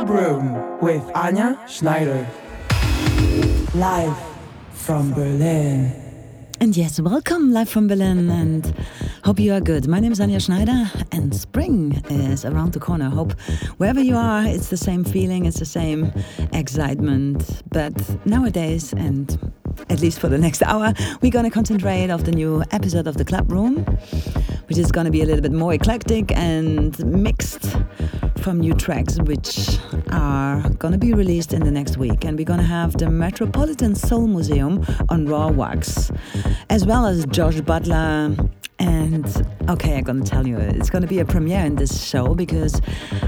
Club Room with Anja Schneider. Live from Berlin. And yes, welcome live from Berlin and hope you are good. My name is Anja Schneider and spring is around the corner. Hope wherever you are, it's the same feeling, it's the same excitement. But nowadays, and at least for the next hour, we're going to concentrate of the new episode of the Club Room, which is going to be a little bit more eclectic and mixed from new tracks which are gonna be released in the next week. And we're gonna have the Metropolitan Soul Museum on Raw Wax, as well as Josh Butler and okay, I'm gonna tell you, it's gonna be a premiere in this show because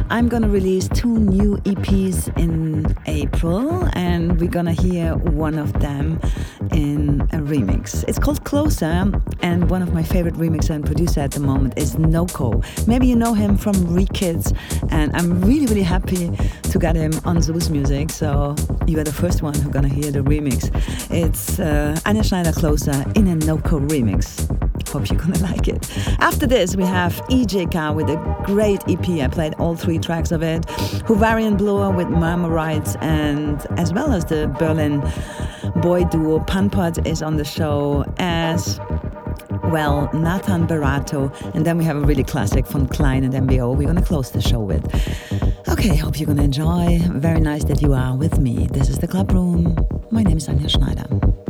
I'm gonna release two new EPs in April, and we're gonna hear one of them in a remix. It's called Closer, and one of my favorite remixer and producer at the moment is Noko. Maybe you know him from Rekids, and I'm really, really happy to get him on Sous Music. So you are the first one who's gonna hear the remix. It's uh, Anja Schneider Closer in a Noko remix. Hope you're gonna like it. After this, we have EJK with a great EP. I played all three tracks of it. Huvarian Blower with Marmorites, and as well as the Berlin boy duo Panpot is on the show as well, Nathan Barato, and then we have a really classic from Klein and MBO. We're gonna close the show with. Okay, hope you're gonna enjoy. Very nice that you are with me. This is the Club Room. My name is Anja Schneider.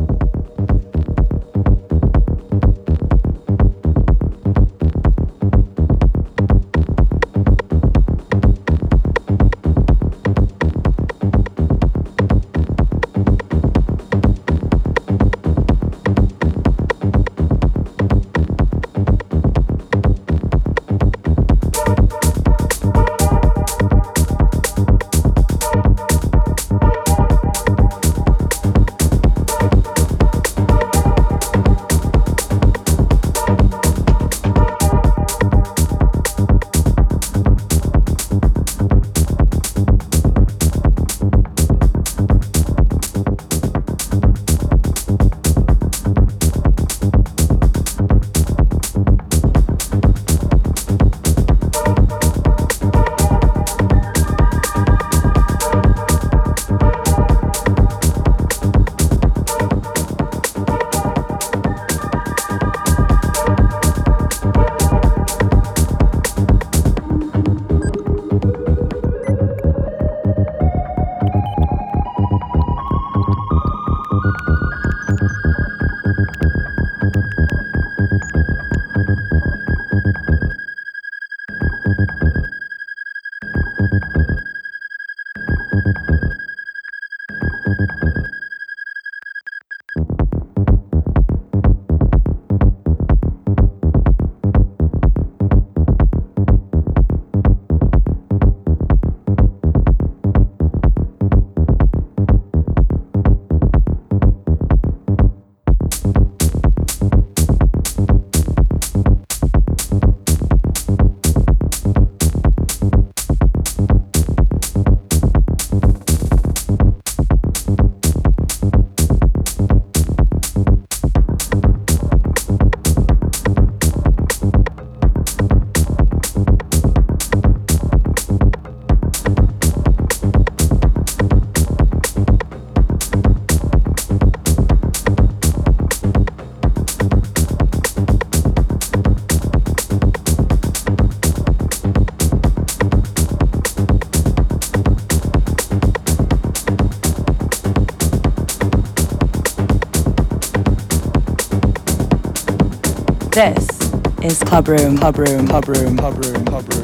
Club Room, Club Room, Club Room, Club Room, Club Room.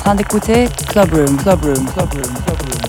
En train d'écouter Club Room, Club Room, Club Room, Club Room.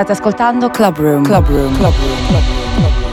State ascoltando Club Room. Club Room. Club Room. Club Room. Club room,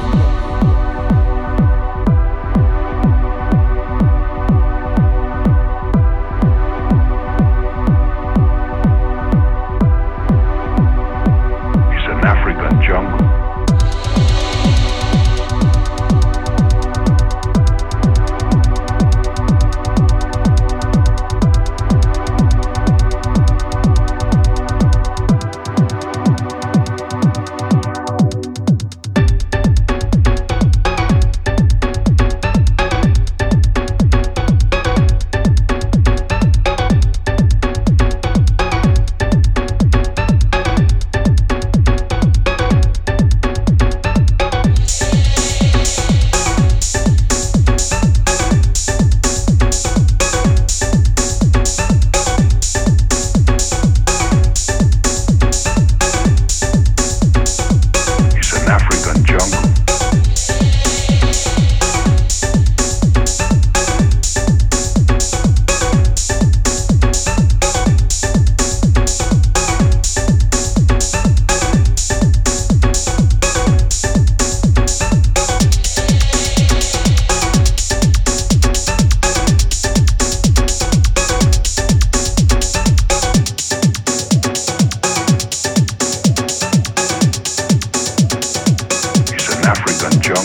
It's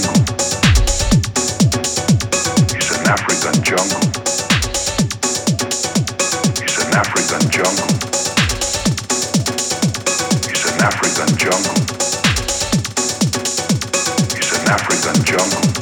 an African jungle. It's an African jungle. It's an African jungle. It's an African jungle.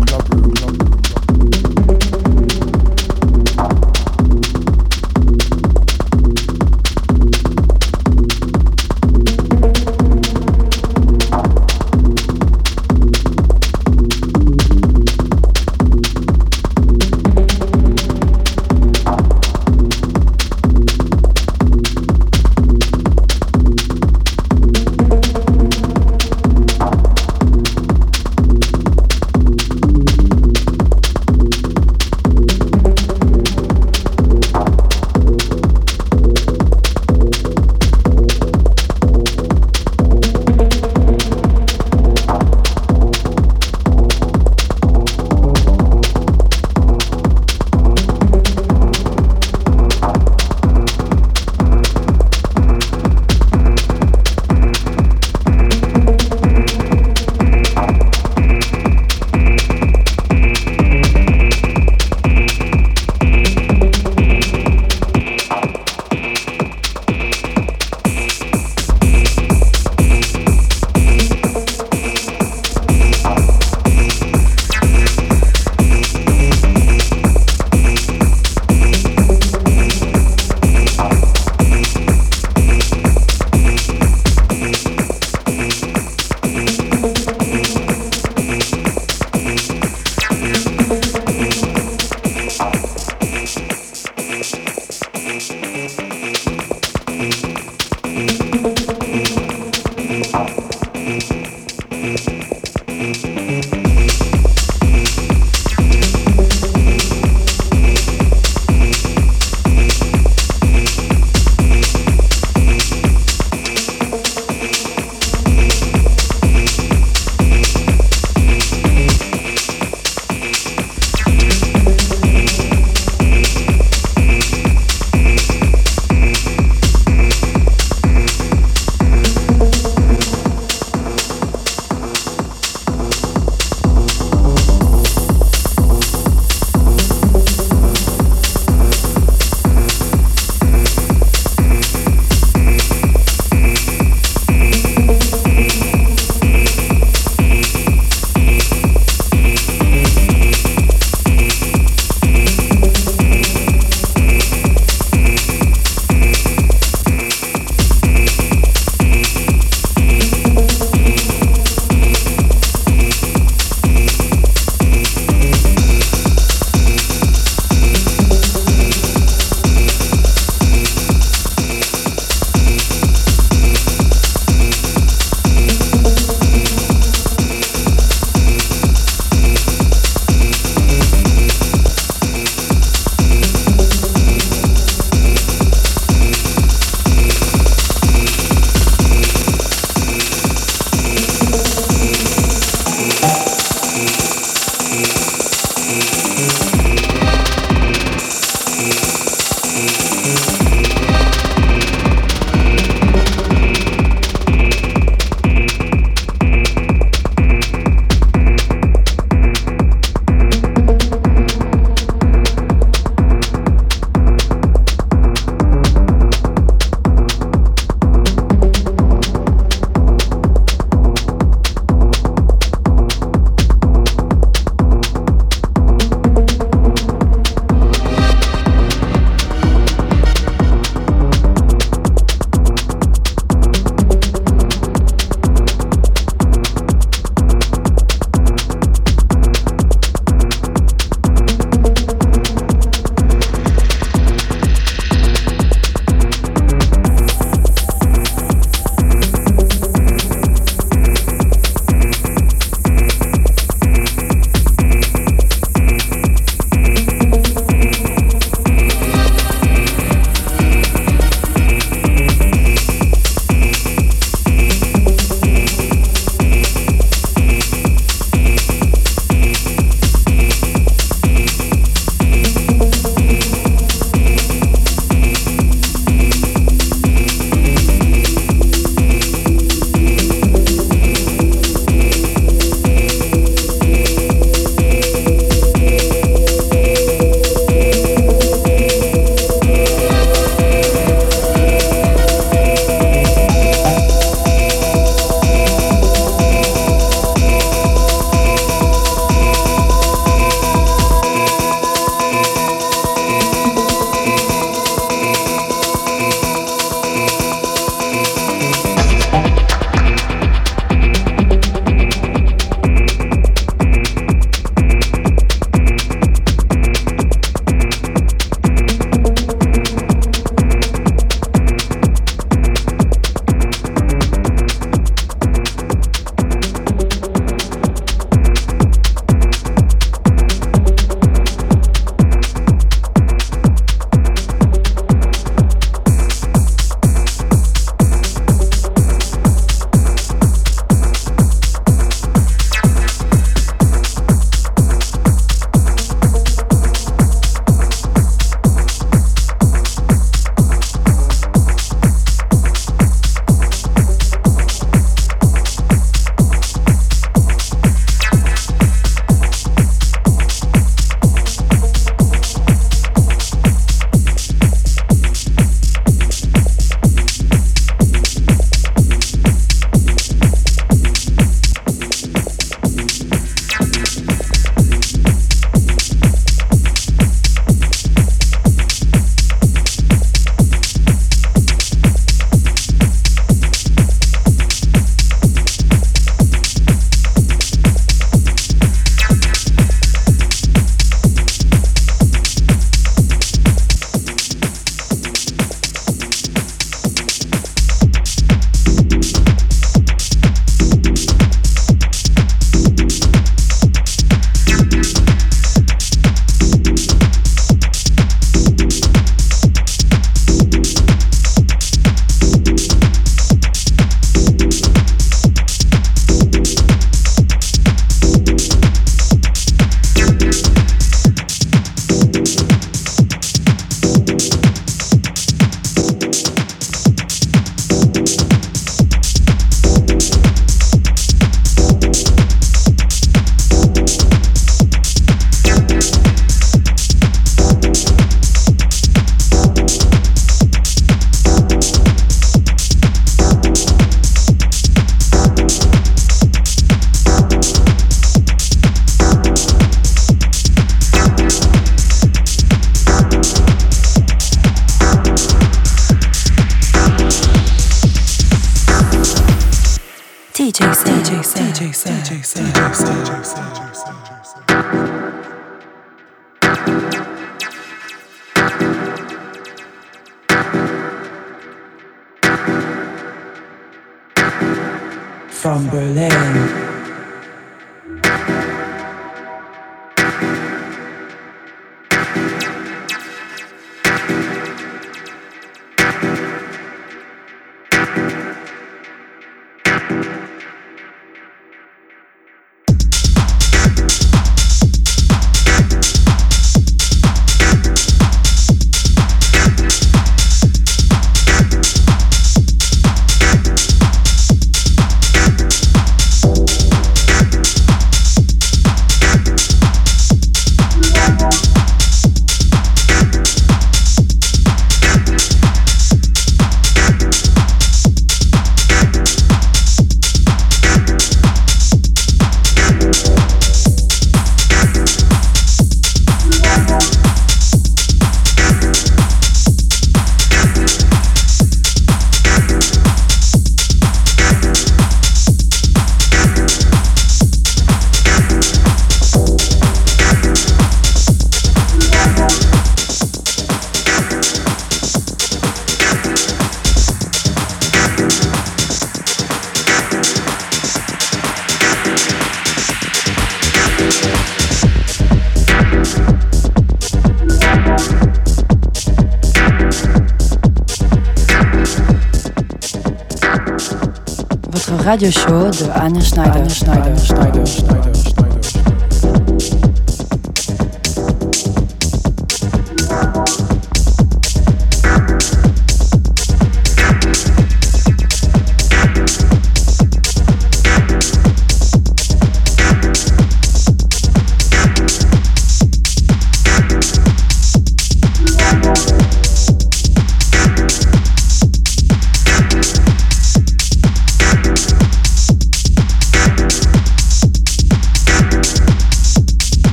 Radio show de Anne Schneider. Anne Schneider. Schneider. Schneider.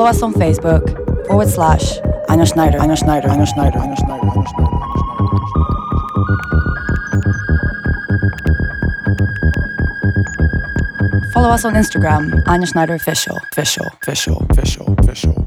Follow us on Facebook. Forward slash Anja Schneider, Anja Schneider, Anja Schneider, Anja Schneider, Anja Schneider. Follow us on Instagram, Anja Schneider Official, Official, Official, Official, Official,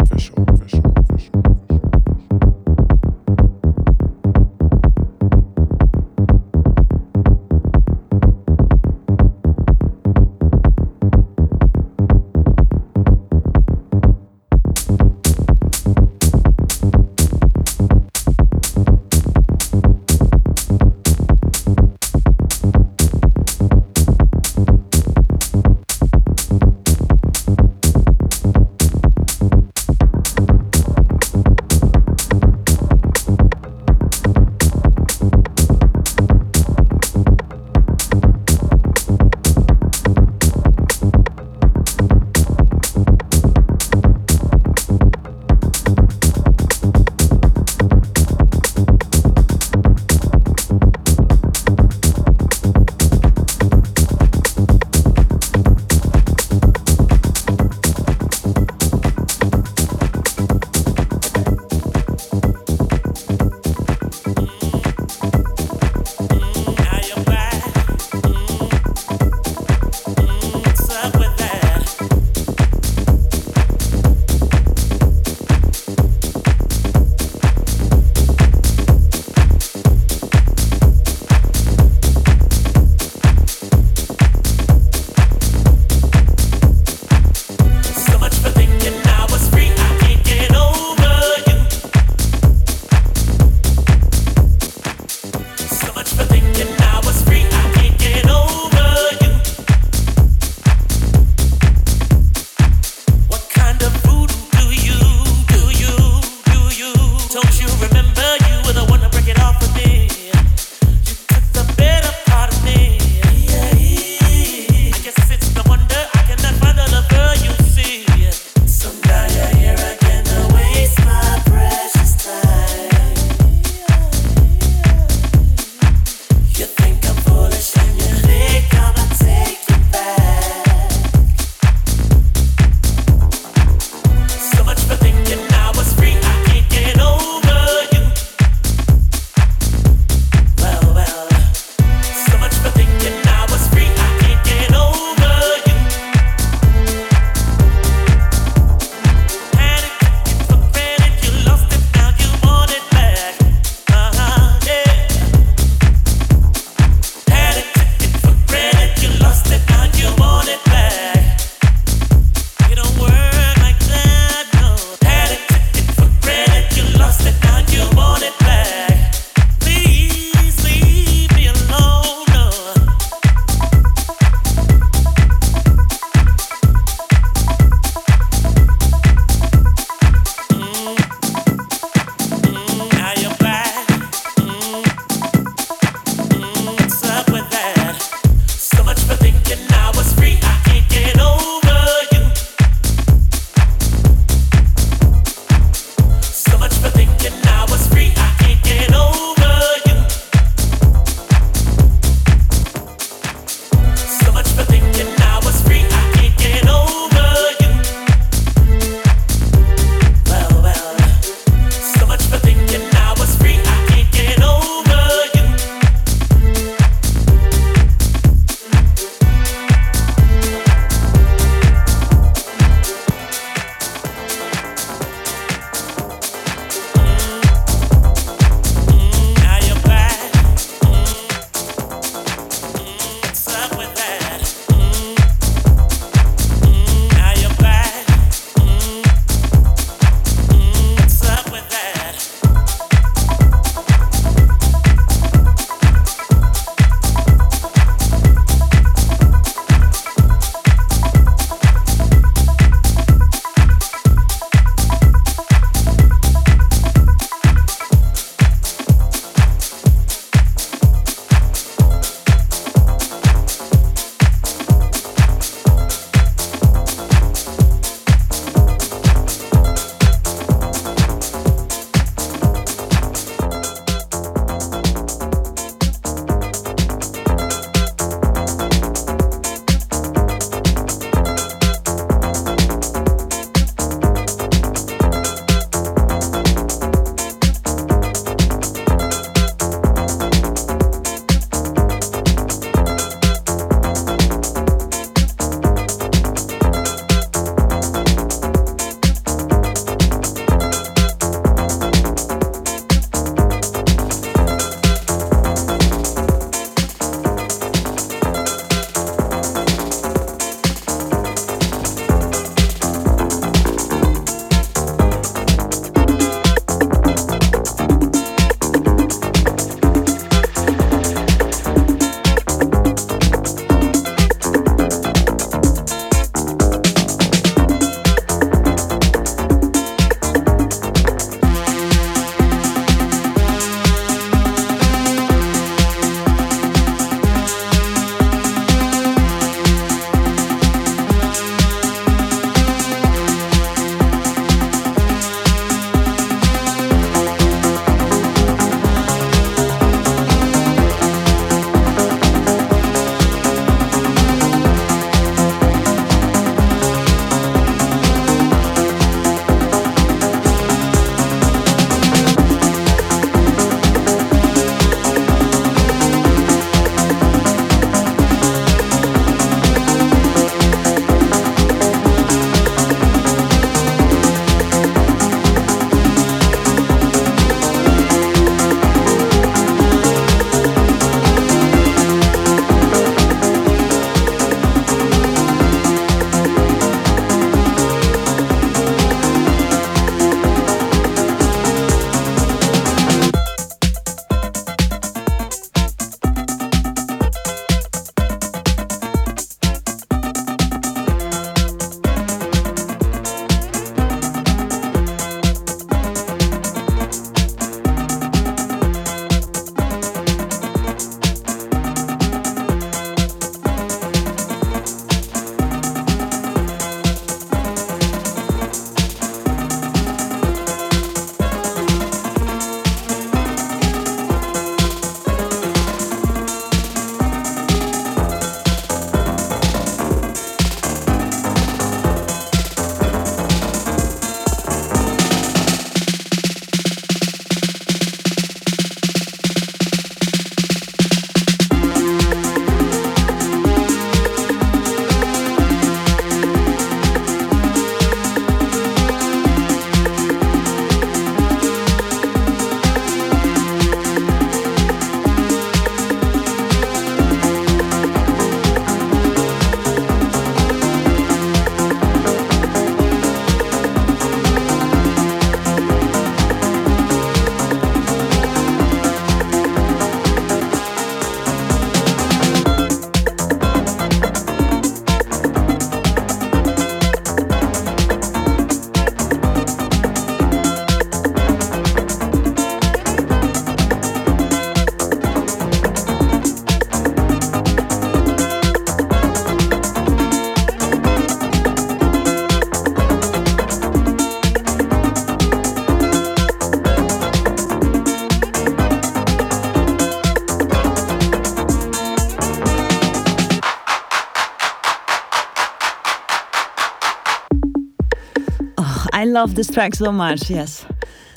love this track so much. Yes.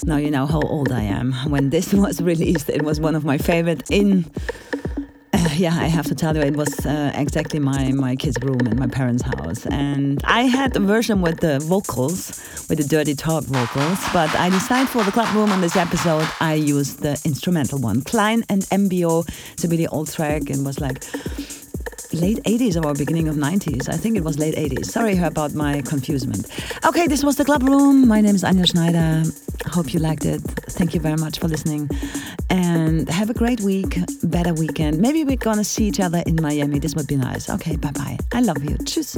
Now you know how old I am. When this was released, it was one of my favorite in yeah, I have to tell you, it was uh, exactly my, my kids' room in my parents' house. And I had a version with the vocals, with the dirty talk vocals, but I decided for the club room on this episode, I used the instrumental one. Klein and MBO, it's a really old track and was like late 80s or beginning of 90s. I think it was late 80s. Sorry about my confusement. Okay, this was the club room. My name is Anja Schneider. Hope you liked it. Thank you very much for listening. And have a great week, better weekend. Maybe we're gonna see each other in Miami. This would be nice. Okay, bye bye. I love you. Tschüss.